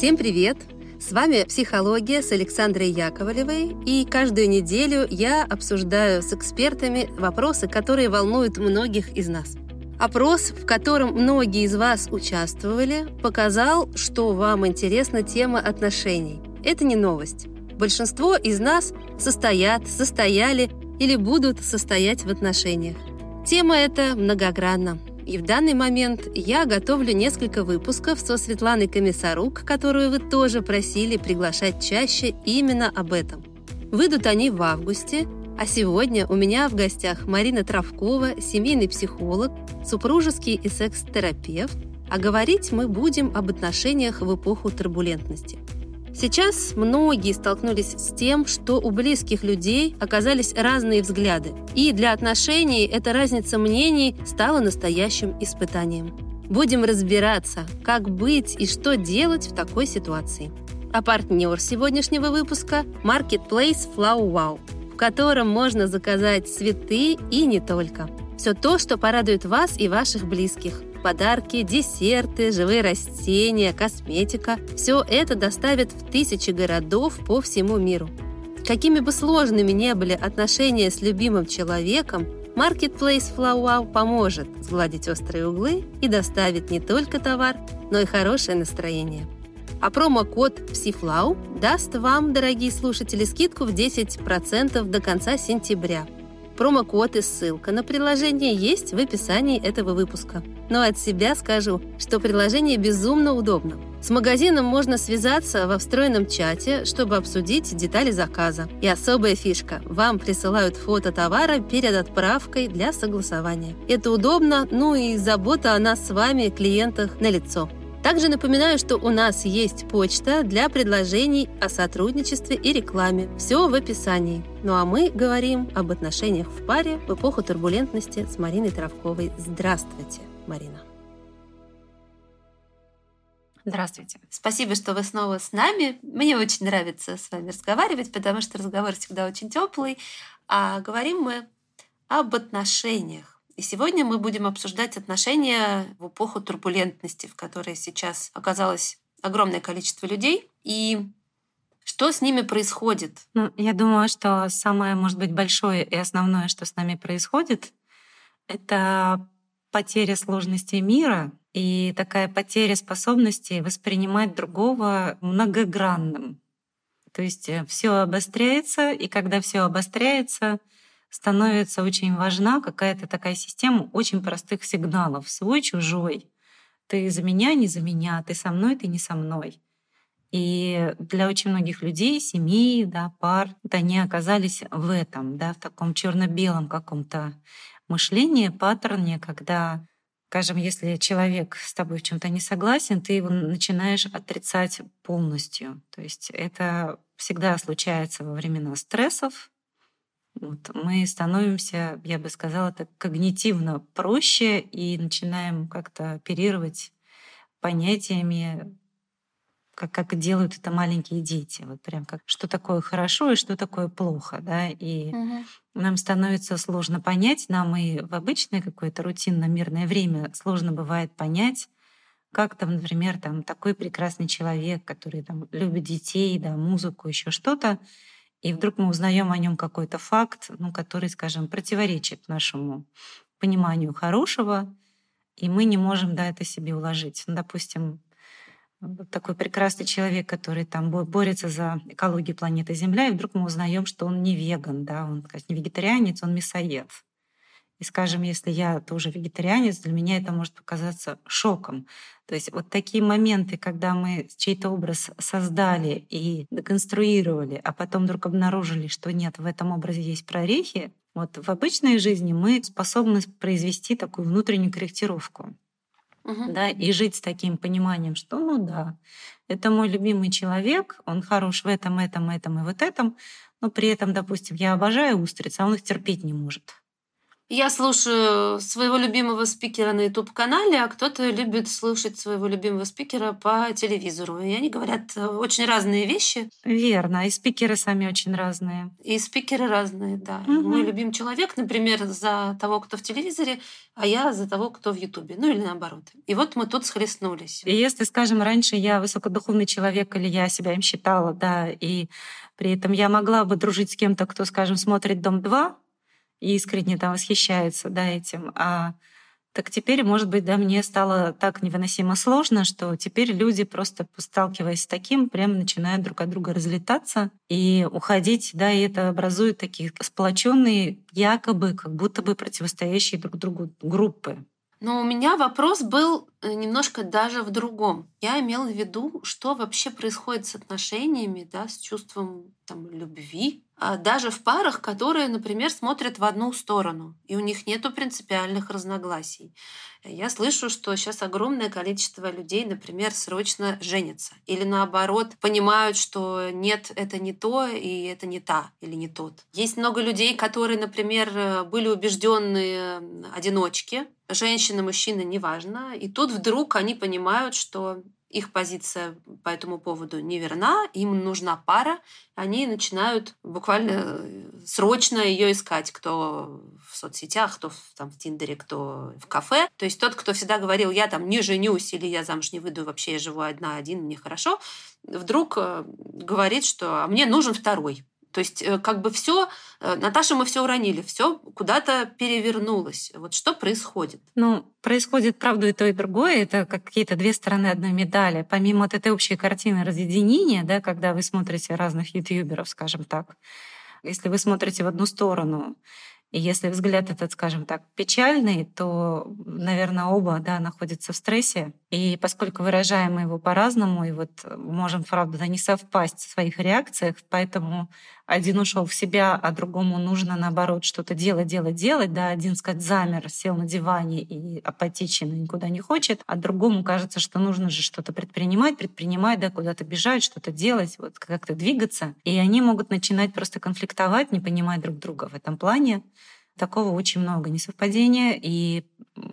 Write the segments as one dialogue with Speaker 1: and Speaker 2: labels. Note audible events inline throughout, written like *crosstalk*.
Speaker 1: Всем привет! С вами «Психология» с Александрой Яковлевой, и каждую неделю я обсуждаю с экспертами вопросы, которые волнуют многих из нас. Опрос, в котором многие из вас участвовали, показал, что вам интересна тема отношений. Это не новость. Большинство из нас состоят, состояли или будут состоять в отношениях. Тема эта многогранна. И в данный момент я готовлю несколько выпусков со Светланой Комиссарук, которую вы тоже просили приглашать чаще именно об этом. Выйдут они в августе, а сегодня у меня в гостях Марина Травкова, семейный психолог, супружеский и секс-терапевт, а говорить мы будем об отношениях в эпоху турбулентности – Сейчас многие столкнулись с тем, что у близких людей оказались разные взгляды, и для отношений эта разница мнений стала настоящим испытанием. Будем разбираться, как быть и что делать в такой ситуации. А партнер сегодняшнего выпуска – Marketplace Flow Wow, в котором можно заказать цветы и не только. Все то, что порадует вас и ваших близких – Подарки, десерты, живые растения, косметика – все это доставят в тысячи городов по всему миру. Какими бы сложными не были отношения с любимым человеком, Marketplace FlowWow поможет сгладить острые углы и доставит не только товар, но и хорошее настроение. А промокод PSIFLOW даст вам, дорогие слушатели, скидку в 10% до конца сентября – Промокод и ссылка на приложение есть в описании этого выпуска. Но от себя скажу, что приложение безумно удобно. С магазином можно связаться во встроенном чате, чтобы обсудить детали заказа. И особая фишка – вам присылают фото товара перед отправкой для согласования. Это удобно, ну и забота о нас с вами, клиентах, на лицо. Также напоминаю, что у нас есть почта для предложений о сотрудничестве и рекламе. Все в описании. Ну а мы говорим об отношениях в паре в эпоху турбулентности с Мариной Травковой. Здравствуйте, Марина.
Speaker 2: Здравствуйте. Спасибо, что вы снова с нами. Мне очень нравится с вами разговаривать, потому что разговор всегда очень теплый. А говорим мы об отношениях. И сегодня мы будем обсуждать отношения в эпоху турбулентности, в которой сейчас оказалось огромное количество людей, и что с ними происходит?
Speaker 3: Ну, я думаю, что самое, может быть, большое и основное, что с нами происходит, это потеря сложности мира и такая потеря способности воспринимать другого многогранным. То есть э, все обостряется, и когда все обостряется, становится очень важна какая-то такая система очень простых сигналов. Свой, чужой. Ты за меня, не за меня. Ты со мной, ты не со мной. И для очень многих людей, семей, да, пар, вот они оказались в этом, да, в таком черно-белом каком-то мышлении, паттерне, когда, скажем, если человек с тобой в чем-то не согласен, ты его начинаешь отрицать полностью. То есть это всегда случается во времена стрессов, вот, мы становимся, я бы сказала, так когнитивно проще и начинаем как-то оперировать понятиями, как, как делают это маленькие дети. Вот прям как что такое хорошо и что такое плохо. Да? И угу. нам становится сложно понять, нам и в обычное какое-то рутинно-мирное время сложно бывает понять, как там, например, там такой прекрасный человек, который там любит детей, да, музыку, еще что-то, и вдруг мы узнаем о нем какой-то факт, ну, который, скажем, противоречит нашему пониманию хорошего, и мы не можем да, это себе уложить. Ну, допустим, такой прекрасный человек, который там борется за экологию планеты Земля, и вдруг мы узнаем, что он не веган, да, он не вегетарианец, он мясоед. И, скажем, если я тоже вегетарианец, для меня это может показаться шоком. То есть вот такие моменты, когда мы чей-то образ создали и деконструировали, а потом вдруг обнаружили, что нет, в этом образе есть прорехи, вот в обычной жизни мы способны произвести такую внутреннюю корректировку. Угу. Да, и жить с таким пониманием, что ну да, это мой любимый человек, он хорош в этом, этом, этом и вот этом, но при этом, допустим, я обожаю устриц, а он их терпеть не может.
Speaker 1: Я слушаю своего любимого спикера на YouTube-канале, а кто-то любит слушать своего любимого спикера по телевизору. И они говорят э, очень разные вещи.
Speaker 3: Верно. И спикеры сами очень разные.
Speaker 1: И спикеры разные, да. Угу. Мой любимый человек, например, за того, кто в телевизоре, а я за того, кто в Ютубе. Ну или наоборот. И вот мы тут схлестнулись.
Speaker 3: И если, скажем, раньше я высокодуховный человек, или я себя им считала, да, и при этом я могла бы дружить с кем-то, кто, скажем, смотрит «Дом-2», и искренне там восхищается да, этим. А так теперь, может быть, да, мне стало так невыносимо сложно, что теперь люди просто сталкиваясь с таким, прям начинают друг от друга разлетаться и уходить, да, и это образует такие сплоченные, якобы, как будто бы противостоящие друг другу группы.
Speaker 1: Но у меня вопрос был э, немножко даже в другом. Я имела в виду, что вообще происходит с отношениями, да, с чувством там, любви, даже в парах, которые, например, смотрят в одну сторону, и у них нет принципиальных разногласий. Я слышу, что сейчас огромное количество людей, например, срочно женятся. Или наоборот, понимают, что нет, это не то, и это не та, или не тот. Есть много людей, которые, например, были убежденные одиночки, женщина, мужчина, неважно. И тут вдруг они понимают, что их позиция по этому поводу неверна, им нужна пара, они начинают буквально э, срочно ее искать, кто в соцсетях, кто в, там, в Тиндере, кто в кафе. То есть тот, кто всегда говорил, я там не женюсь или я замуж не выйду, вообще я живу одна, один, мне хорошо, вдруг э, говорит, что а мне нужен второй. То есть э, как бы все, э, Наташа, мы все уронили, все куда-то перевернулось. Вот что происходит?
Speaker 3: Ну, происходит, правда, и то, и другое. Это как какие-то две стороны одной медали. Помимо вот этой общей картины разъединения, да, когда вы смотрите разных ютуберов, скажем так, если вы смотрите в одну сторону, и если взгляд этот, скажем так, печальный, то, наверное, оба да, находятся в стрессе. И поскольку выражаем мы его по-разному, и вот можем, правда, не совпасть в своих реакциях, поэтому один ушел в себя, а другому нужно, наоборот, что-то делать, делать, делать. Да, один, сказать, замер, сел на диване и апатичен, и никуда не хочет, а другому кажется, что нужно же что-то предпринимать, предпринимать, да, куда-то бежать, что-то делать, вот как-то двигаться. И они могут начинать просто конфликтовать, не понимать друг друга в этом плане. Такого очень много несовпадения, и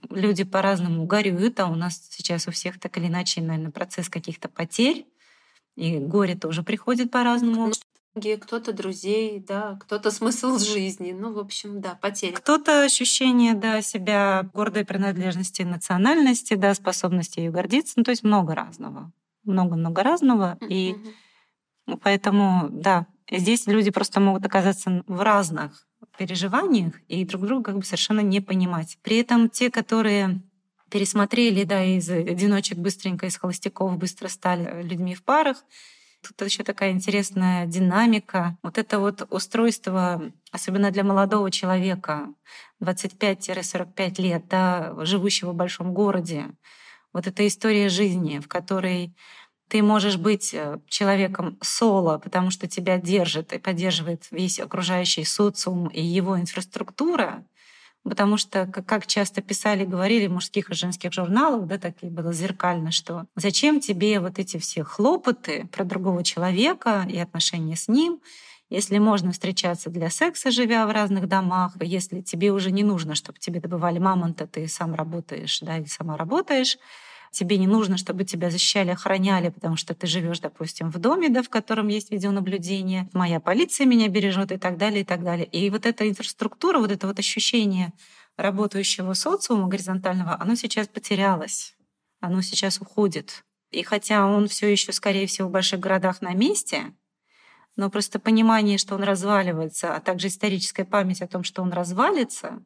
Speaker 3: люди по-разному горюют, а у нас сейчас у всех так или иначе, наверное, процесс каких-то потерь, и горе тоже приходит по-разному
Speaker 1: кто-то друзей, да, кто-то *laughs* смысл жизни. Ну, в общем, да, потери.
Speaker 3: Кто-то ощущение, да, себя гордой принадлежности национальности, да, способности ее гордиться. Ну, то есть много разного. Много-много разного. И поэтому, да, здесь люди просто могут оказаться в разных переживаниях и друг друга как бы совершенно не понимать. При этом те, которые пересмотрели, да, из одиночек быстренько, из холостяков быстро стали людьми в парах, Тут еще такая интересная динамика. Вот это вот устройство, особенно для молодого человека, 25-45 лет, да, живущего в большом городе, вот эта история жизни, в которой ты можешь быть э, человеком соло, потому что тебя держит и поддерживает весь окружающий социум и его инфраструктура, Потому что, как часто писали, говорили в мужских и женских журналах, да, такие было зеркально, что зачем тебе вот эти все хлопоты про другого человека и отношения с ним, если можно встречаться для секса, живя в разных домах, если тебе уже не нужно, чтобы тебе добывали мамонта, ты сам работаешь, да, или сама работаешь, тебе не нужно, чтобы тебя защищали, охраняли, потому что ты живешь, допустим, в доме, да, в котором есть видеонаблюдение, моя полиция меня бережет и так далее, и так далее. И вот эта инфраструктура, вот это вот ощущение работающего социума горизонтального, оно сейчас потерялось, оно сейчас уходит. И хотя он все еще, скорее всего, в больших городах на месте, но просто понимание, что он разваливается, а также историческая память о том, что он развалится,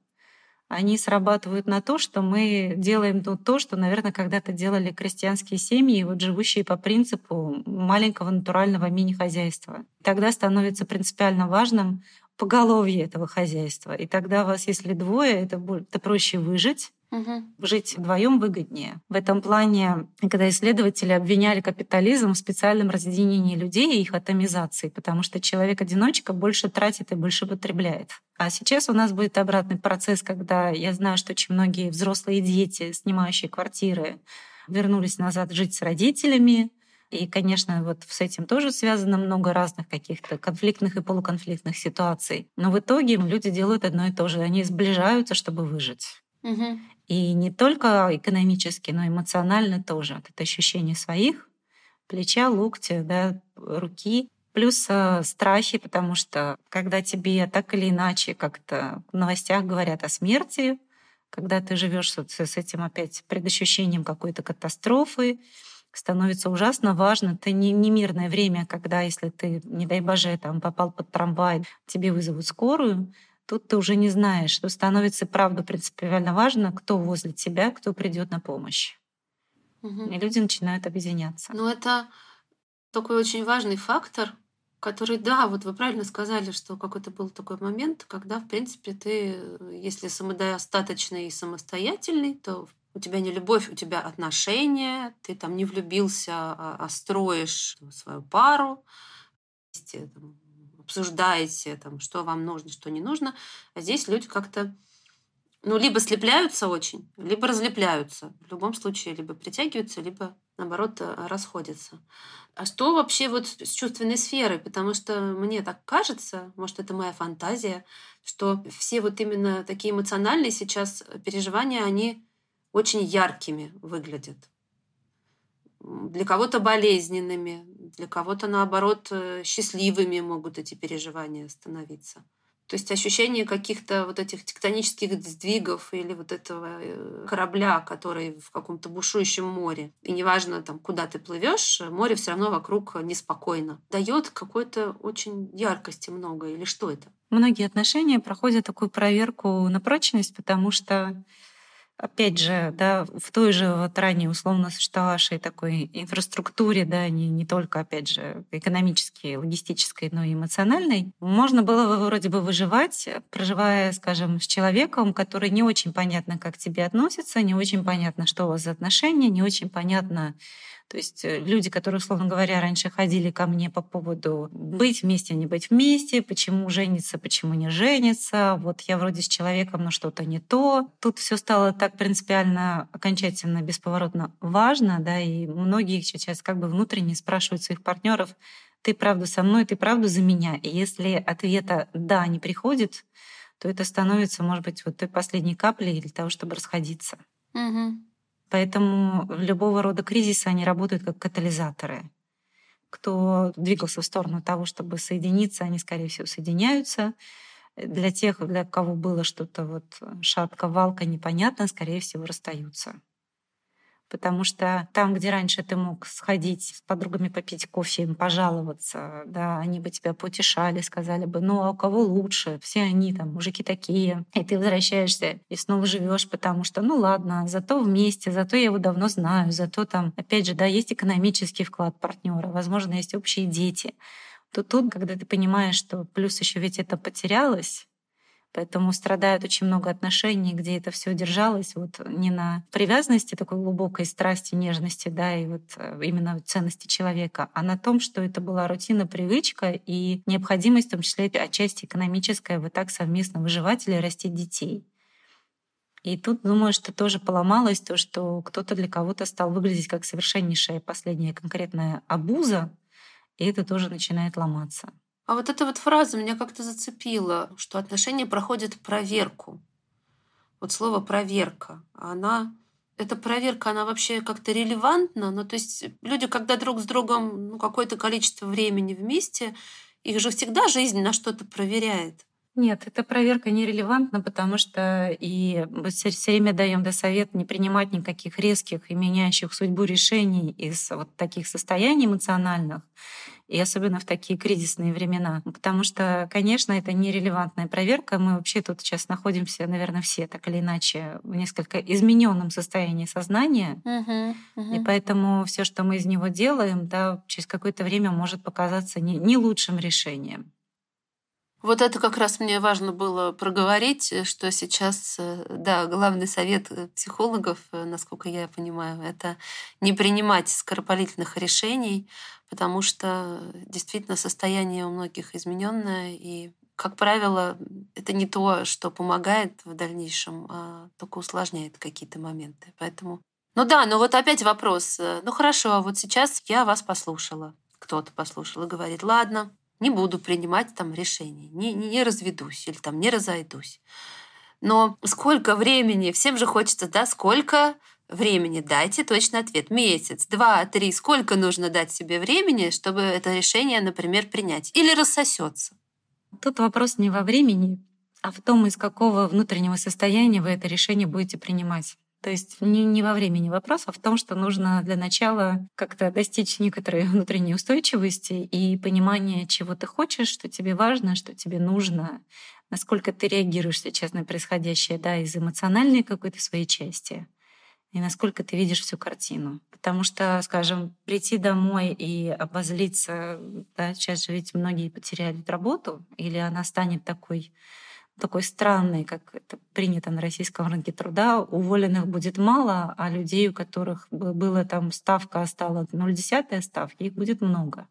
Speaker 3: они срабатывают на то, что мы делаем то, то что, наверное, когда-то делали крестьянские семьи, вот живущие по принципу маленького натурального мини-хозяйства. Тогда становится принципиально важным поголовье этого хозяйства. И тогда вас, если двое, это, будет, это проще выжить, Угу. Жить вдвоем выгоднее. В этом плане, когда исследователи обвиняли капитализм в специальном разъединении людей и их атомизации, потому что человек-одиночка больше тратит и больше потребляет. А сейчас у нас будет обратный процесс, когда я знаю, что очень многие взрослые дети, снимающие квартиры, вернулись назад жить с родителями, И, конечно, вот с этим тоже связано много разных каких-то конфликтных и полуконфликтных ситуаций. Но в итоге люди делают одно и то же. Они сближаются, чтобы выжить.
Speaker 1: Угу.
Speaker 3: И не только экономически, но эмоционально тоже. Вот это ощущение своих плеча, локтя, да, руки. Плюс э, страхи, потому что когда тебе так или иначе как-то в новостях говорят о смерти, когда ты живешь с, с этим опять предощущением какой-то катастрофы, становится ужасно важно. Это не, не мирное время, когда, если ты, не дай боже, там, попал под трамвай, тебе вызовут скорую, тут ты уже не знаешь, что становится, правда, принципиально важно, кто возле тебя, кто придет на помощь.
Speaker 1: Угу.
Speaker 3: И люди начинают объединяться.
Speaker 1: Ну, это такой очень важный фактор, который, да, вот вы правильно сказали, что какой-то был такой момент, когда, в принципе, ты, если самодостаточный и самостоятельный, то у тебя не любовь, у тебя отношения, ты там не влюбился, а, а строишь свою пару, там, обсуждаете, там, что вам нужно, что не нужно. А здесь люди как-то ну, либо слепляются очень, либо разлепляются. В любом случае, либо притягиваются, либо, наоборот, э, расходятся. А что вообще вот с чувственной сферой? Потому что мне так кажется, может, это моя фантазия, что все вот именно такие эмоциональные сейчас переживания, они очень яркими выглядят. Для кого-то болезненными, для кого-то, наоборот, э, счастливыми могут эти переживания становиться. То есть ощущение каких-то вот этих тектонических сдвигов или вот этого э, корабля, который в каком-то бушующем море. И неважно, там, куда ты плывешь, море все равно вокруг неспокойно. Дает какой-то очень яркости много. Или что это?
Speaker 3: Многие отношения проходят такую проверку на прочность, потому что опять же, да, в той же вот ранее условно существовавшей такой инфраструктуре, да, не, не только, опять же, экономической, логистической, но и эмоциональной, можно было вроде бы выживать, проживая, скажем, с человеком, который не очень понятно, как к тебе относится, не очень понятно, что у вас за отношения, не очень понятно, то есть э, люди, которые, условно говоря, раньше ходили ко мне по поводу быть вместе, не быть вместе, почему жениться, почему не жениться, вот я вроде с человеком, но что-то не то. Тут все стало так принципиально, окончательно, бесповоротно важно, да, и многие сейчас как бы внутренне спрашивают своих партнеров, ты правда со мной, ты правда за меня? И если ответа «да» не приходит, то это становится, может быть, вот той последней каплей для того, чтобы расходиться.
Speaker 1: Угу.
Speaker 3: Поэтому любого рода кризисы, они работают как катализаторы. Кто двигался в сторону того, чтобы соединиться, они, скорее всего, соединяются. Для тех, для кого было что-то вот шатка, валка, непонятно, скорее всего, расстаются потому что там, где раньше ты мог сходить с подругами попить кофе, им пожаловаться, да, они бы тебя потешали, сказали бы, ну а у кого лучше? Все они там, мужики такие. И ты возвращаешься и снова живешь, потому что, ну ладно, зато вместе, зато я его давно знаю, зато там, опять же, да, есть экономический вклад партнера, возможно, есть общие дети. То тут, когда ты понимаешь, что плюс еще ведь это потерялось, Поэтому страдают очень много отношений, где это все держалось вот не на привязанности такой глубокой страсти, нежности, да, и вот э, именно ценности человека, а на том, что это была рутина, привычка и необходимость, в том числе отчасти экономическая, вот так совместно выживать или растить детей. И тут, думаю, что тоже поломалось то, что кто-то для кого-то стал выглядеть как совершеннейшая последняя конкретная абуза, и это тоже начинает ломаться.
Speaker 1: А вот эта вот фраза меня как-то зацепила, что отношения проходят проверку. Вот слово проверка, она эта проверка, она вообще как-то релевантна. Ну, то есть люди, когда друг с другом ну, какое-то количество времени вместе, их же всегда жизнь на что-то проверяет.
Speaker 3: Нет, эта проверка нерелевантна, потому что и мы все время даем да совет не принимать никаких резких и меняющих судьбу решений из вот таких состояний эмоциональных и особенно в такие кризисные времена. Потому что, конечно, это нерелевантная проверка. Мы вообще тут сейчас находимся, наверное, все так или иначе в несколько измененном состоянии сознания.
Speaker 1: Uh-huh, uh-huh.
Speaker 3: И поэтому все, что мы из него делаем, да, через какое-то время может показаться не, не лучшим решением.
Speaker 1: Вот это как раз мне важно было проговорить, что сейчас, э, да, главный совет э, психологов, э, насколько я понимаю, это не принимать скоропалительных решений, потому что действительно состояние у многих измененное, и, как правило, это не то, что помогает в дальнейшем, а только усложняет какие-то моменты. Поэтому Ну да, но вот опять вопрос. Ну хорошо, а вот сейчас я вас послушала. Кто-то послушал и говорит, ладно, не буду принимать там решения, не, не, разведусь или там не разойдусь. Но сколько времени, всем же хочется, да, сколько времени дайте точный ответ. Месяц, два, три. Сколько нужно дать себе времени, чтобы это решение, например, принять? Или рассосется?
Speaker 3: Тут вопрос не во времени, а в том, из какого внутреннего состояния вы это решение будете принимать. То есть не, не во времени вопрос, а в том, что нужно для начала как-то достичь некоторой внутренней устойчивости и понимания, чего ты хочешь, что тебе важно, что тебе нужно, насколько ты реагируешь сейчас на происходящее да, из эмоциональной какой-то своей части и насколько ты видишь всю картину. Потому что, скажем, прийти домой и обозлиться, да, сейчас же ведь многие потеряли работу, или она станет такой такой странный, как это принято на российском рынке труда, уволенных будет мало, а людей, у которых была там ставка, а стала 0,1 ставки, их будет много.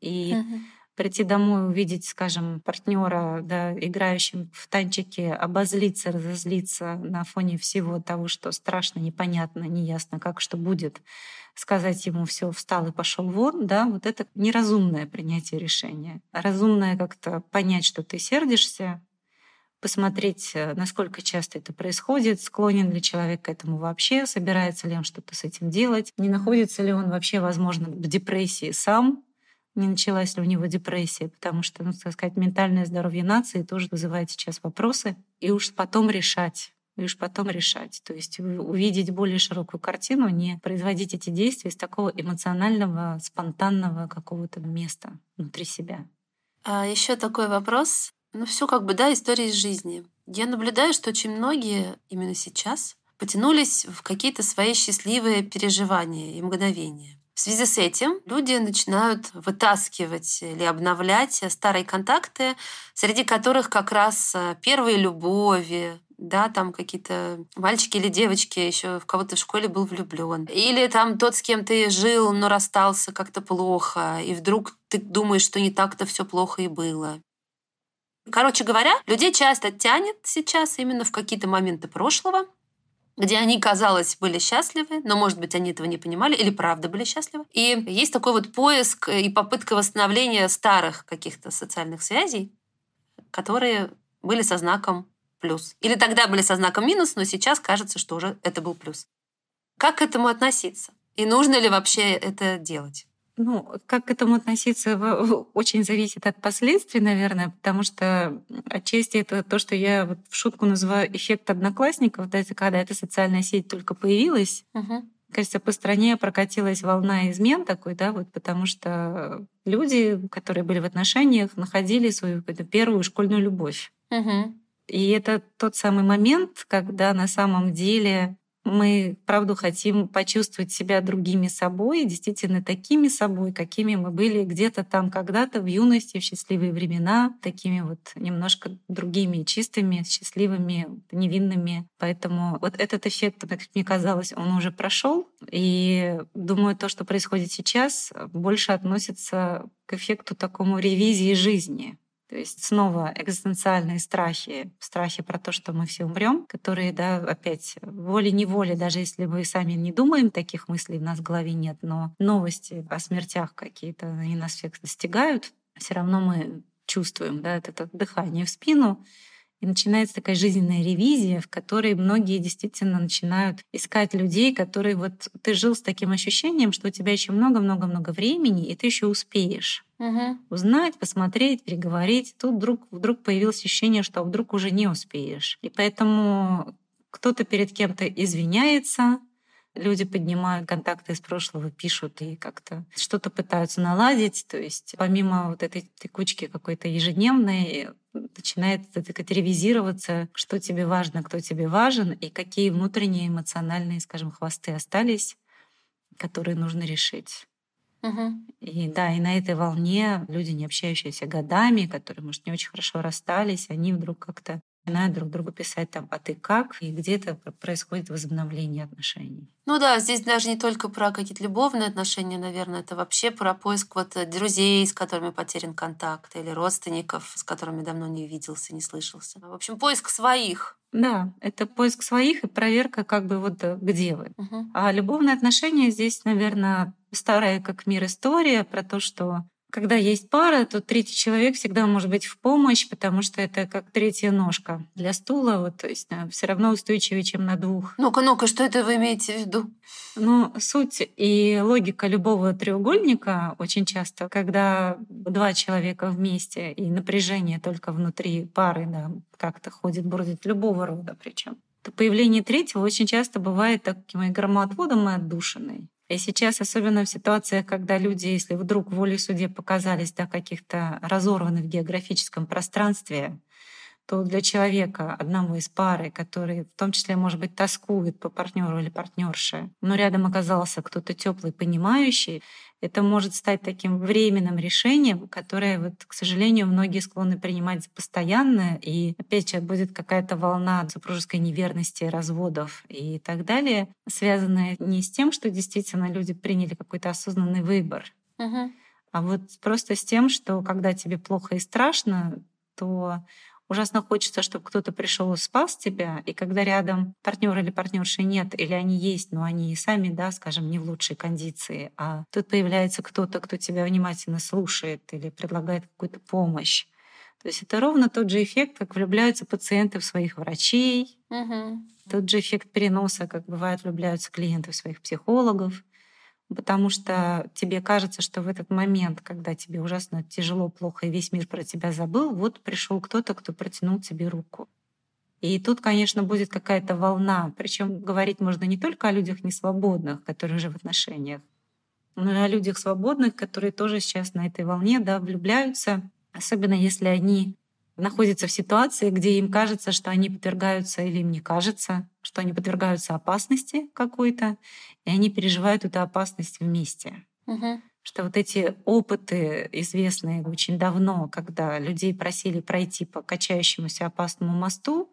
Speaker 3: И uh-huh. прийти домой, увидеть, скажем, партнера, да, играющим в танчики, обозлиться, разозлиться на фоне всего того, что страшно, непонятно, неясно, как что будет, сказать ему все, встал и пошел вон, да, вот это неразумное принятие решения. Разумное как-то понять, что ты сердишься, посмотреть, э, насколько часто это происходит, склонен ли человек к этому вообще, собирается ли он что-то с этим делать, не находится ли он вообще, возможно, в депрессии сам, не началась ли у него депрессия, потому что, ну, так сказать, ментальное здоровье нации тоже вызывает сейчас вопросы, и уж потом решать и уж потом решать. То есть увидеть более широкую картину, не производить эти действия из такого эмоционального, спонтанного какого-то места внутри себя.
Speaker 1: А еще такой вопрос. Ну, все как бы, да, история из жизни. Я наблюдаю, что очень многие именно сейчас потянулись в какие-то свои счастливые переживания и мгновения. В связи с этим люди начинают вытаскивать или обновлять старые контакты, среди которых как раз э, первые любови, да, там какие-то мальчики или девочки еще в кого-то в школе был влюблен. Или там тот, с кем ты жил, но расстался как-то плохо, и вдруг ты думаешь, что не так-то все плохо и было. Короче говоря, людей часто тянет сейчас именно в какие-то моменты прошлого, где они, казалось, были счастливы, но, может быть, они этого не понимали или правда были счастливы. И есть такой вот поиск и попытка восстановления старых каких-то социальных связей, которые были со знаком плюс. Или тогда были со знаком минус, но сейчас кажется, что уже это был плюс. Как к этому относиться? И нужно ли вообще это делать?
Speaker 3: Ну, как к этому относиться, очень зависит от последствий, наверное, потому что отчасти это то, что я вот в шутку называю эффект одноклассников, да, это когда эта социальная сеть только появилась. Угу. Кажется, по стране прокатилась волна измен такой, да, вот потому что люди, которые были в отношениях, находили свою первую школьную любовь. Угу. И это тот самый момент, когда на самом деле мы, правду, хотим почувствовать себя другими собой, действительно такими собой, какими мы были где-то там когда-то в юности, в счастливые времена, такими вот немножко другими, чистыми, счастливыми, невинными. Поэтому вот этот эффект, как мне казалось, он уже прошел. И думаю, то, что происходит сейчас, больше относится к эффекту такому ревизии жизни. То есть снова экзистенциальные страхи, страхи про то, что мы все умрем, которые, да, опять волей-неволей, даже если мы сами не думаем, таких мыслей в нас в голове нет, но новости о смертях какие-то, они нас всех достигают, все равно мы чувствуем, да, это дыхание в спину, и начинается такая жизненная ревизия, в которой многие действительно начинают искать людей, которые вот ты жил с таким ощущением, что у тебя еще много-много-много времени, и ты еще успеешь угу. узнать, посмотреть, переговорить. Тут вдруг, вдруг появилось ощущение, что вдруг уже не успеешь. И поэтому кто-то перед кем-то извиняется, люди поднимают контакты из прошлого, пишут и как-то что-то пытаются наладить. То есть помимо вот этой текучки какой-то ежедневной, начинает это ревизироваться, что тебе важно, кто тебе важен, и какие внутренние эмоциональные, скажем, хвосты остались, которые нужно решить. Угу. И да, и на этой волне люди, не общающиеся годами, которые, может, не очень хорошо расстались, они вдруг как-то начинают друг другу писать там «а ты как?» и где-то происходит возобновление отношений.
Speaker 1: Ну да, здесь даже не только про какие-то любовные отношения, наверное, это вообще про поиск вот друзей, с которыми потерян контакт, или родственников, с которыми давно не виделся, не слышался. В общем, поиск своих.
Speaker 3: Да, это поиск своих и проверка как бы вот э, где вы. Угу. А любовные отношения здесь, наверное, старая как мир история про то, что когда есть пара, то третий человек всегда может быть в помощь, потому что это как третья ножка для стула, вот, то есть да, все равно устойчивее, чем на двух.
Speaker 1: Ну-ка, ну-ка, что это вы имеете в виду?
Speaker 3: Ну, суть и логика любого треугольника очень часто, когда два человека вместе и напряжение только внутри пары, да, как-то ходит, бродит любого рода причем, то появление третьего очень часто бывает таким и громоотводом, и отдушиной. И сейчас, особенно в ситуациях, когда люди, если вдруг волей суде показались да, каких-то разорваны в географическом пространстве, то для человека, одного из пары, который в том числе, может быть, тоскует по партнеру или партнерше, но рядом оказался кто-то теплый, понимающий, это может стать таким временным решением, которое, вот, к сожалению, многие склонны принимать за постоянное. И опять же, будет какая-то волна супружеской неверности, разводов и так далее, связанная не с тем, что действительно люди приняли какой-то осознанный выбор, угу. а вот просто с тем, что когда тебе плохо и страшно, то ужасно хочется, чтобы кто-то пришел и спас тебя, и когда рядом партнер или партнерши нет, или они есть, но они и сами, да, скажем, не в лучшей кондиции, а тут появляется кто-то, кто тебя внимательно слушает или предлагает какую-то помощь. То есть это ровно тот же эффект, как влюбляются пациенты в своих врачей, угу. тот же эффект переноса, как бывает влюбляются клиенты в своих психологов потому что тебе кажется, что в этот момент, когда тебе ужасно тяжело, плохо, и весь мир про тебя забыл, вот пришел кто-то, кто протянул тебе руку. И тут, конечно, будет какая-то волна. Причем говорить можно не только о людях несвободных, которые уже в отношениях, но и о людях свободных, которые тоже сейчас на этой волне да, влюбляются, особенно если они находятся в ситуации, где им кажется, что они подвергаются, или им не кажется, что они подвергаются опасности какой-то, и они переживают эту опасность вместе. Угу. Что вот эти опыты, известные очень давно, когда людей просили пройти по качающемуся опасному мосту,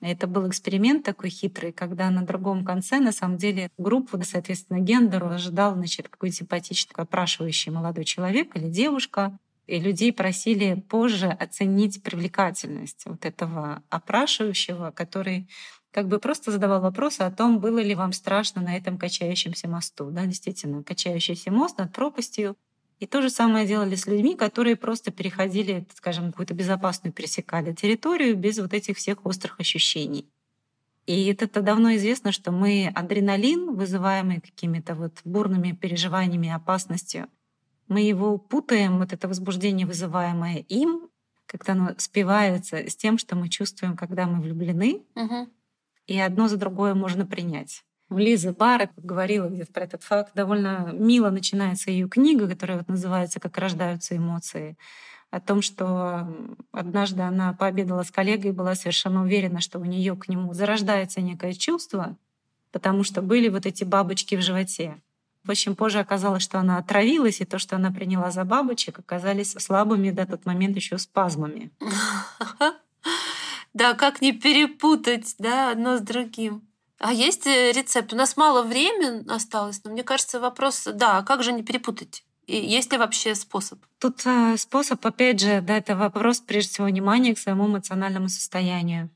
Speaker 3: это был эксперимент такой хитрый, когда на другом конце, на самом деле, группу, соответственно, гендеру ожидал значит, какой-то симпатичный, опрашивающий молодой человек или девушка, и людей просили позже оценить привлекательность вот этого опрашивающего, который как бы просто задавал вопросы о том, было ли вам страшно на этом качающемся мосту. Да, действительно, качающийся мост над пропастью. И то же самое делали с людьми, которые просто переходили, скажем, какую-то безопасную, пересекали территорию без вот этих всех острых ощущений. И это давно известно, что мы адреналин, вызываемый какими-то вот бурными переживаниями, опасностью, мы его путаем, вот это возбуждение, вызываемое им, как-то оно спивается с тем, что мы чувствуем, когда мы влюблены, угу. и одно за другое можно принять. У Лизы Барретт говорила где-то про этот факт. Довольно мило начинается ее книга, которая вот называется «Как рождаются эмоции», о том, что однажды она пообедала с коллегой и была совершенно уверена, что у нее к нему зарождается некое чувство, потому что были вот эти бабочки в животе. В общем, позже оказалось, что она отравилась, и то, что она приняла за бабочек, оказались слабыми до тот момент еще спазмами. *laughs*
Speaker 1: Да, как не перепутать, да, одно с другим. А есть э, рецепт? У нас мало времени осталось, но мне кажется, вопрос, да, а как же не перепутать? И есть ли вообще способ?
Speaker 3: Тут э, способ, опять же, да, это вопрос, прежде всего, внимания к своему эмоциональному состоянию.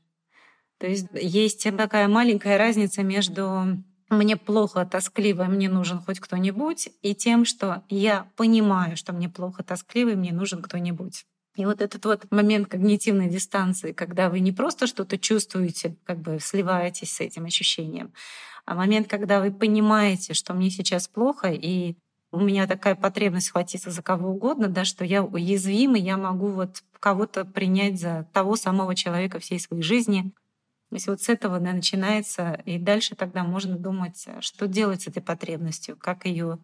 Speaker 3: То есть есть такая маленькая разница между мне плохо, тоскливо, мне нужен хоть кто-нибудь, и тем, что я понимаю, что мне плохо, тоскливо, и мне нужен кто-нибудь. И вот этот вот момент когнитивной дистанции, когда вы не просто что-то чувствуете, как бы сливаетесь с этим ощущением, а момент, когда вы понимаете, что мне сейчас плохо, и у меня такая потребность схватиться за кого угодно, да, что я уязвима, я могу вот кого-то принять за того самого человека всей своей жизни, если вот с этого да, начинается, и дальше тогда можно думать, э, что делать с этой потребностью, как ее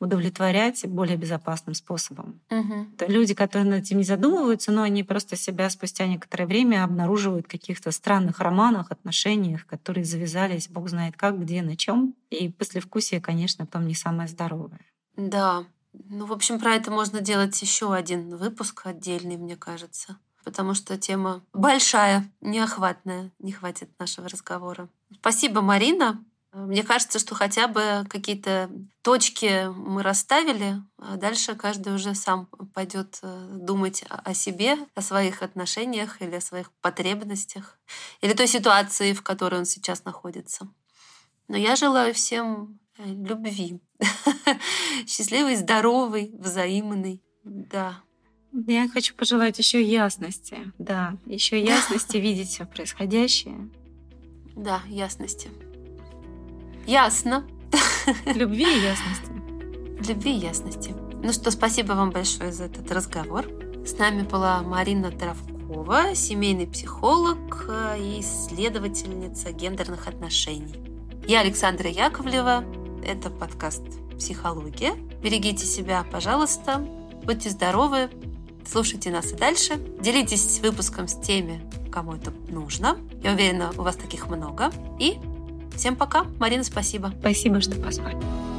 Speaker 3: удовлетворять более безопасным способом. Угу. То люди, которые над этим не задумываются, но они просто себя спустя некоторое время обнаруживают в каких-то странных романах, отношениях, которые завязались, бог знает как, где, на чем. И послевкусие, конечно, потом не самое здоровое.
Speaker 1: Да. Ну, в общем, про это можно делать еще один выпуск отдельный, мне кажется. Потому что тема большая, неохватная, не хватит нашего разговора. Спасибо, Марина. Мне кажется, что хотя бы какие-то точки мы расставили, а дальше каждый уже сам пойдет э, думать о себе, о своих отношениях или о своих потребностях, или той ситуации, в которой он сейчас находится. Но я желаю всем э, любви, *laughs* счастливой, здоровой, взаимной. Да.
Speaker 3: Я хочу пожелать еще ясности, да, еще *laughs* ясности видеть все происходящее.
Speaker 1: Да, ясности. Ясно. *laughs*
Speaker 3: Любви и ясности.
Speaker 1: Любви и ясности. Ну что, спасибо вам большое за этот разговор. С нами была Марина Травкова, семейный психолог и исследовательница гендерных отношений. Я Александра Яковлева. Это подкаст «Психология». Берегите себя, пожалуйста. Будьте здоровы. Слушайте нас и дальше. Делитесь выпуском с теми, кому это нужно. Я уверена, у вас таких много. И Всем пока. Марина, спасибо.
Speaker 3: Спасибо, что позвали.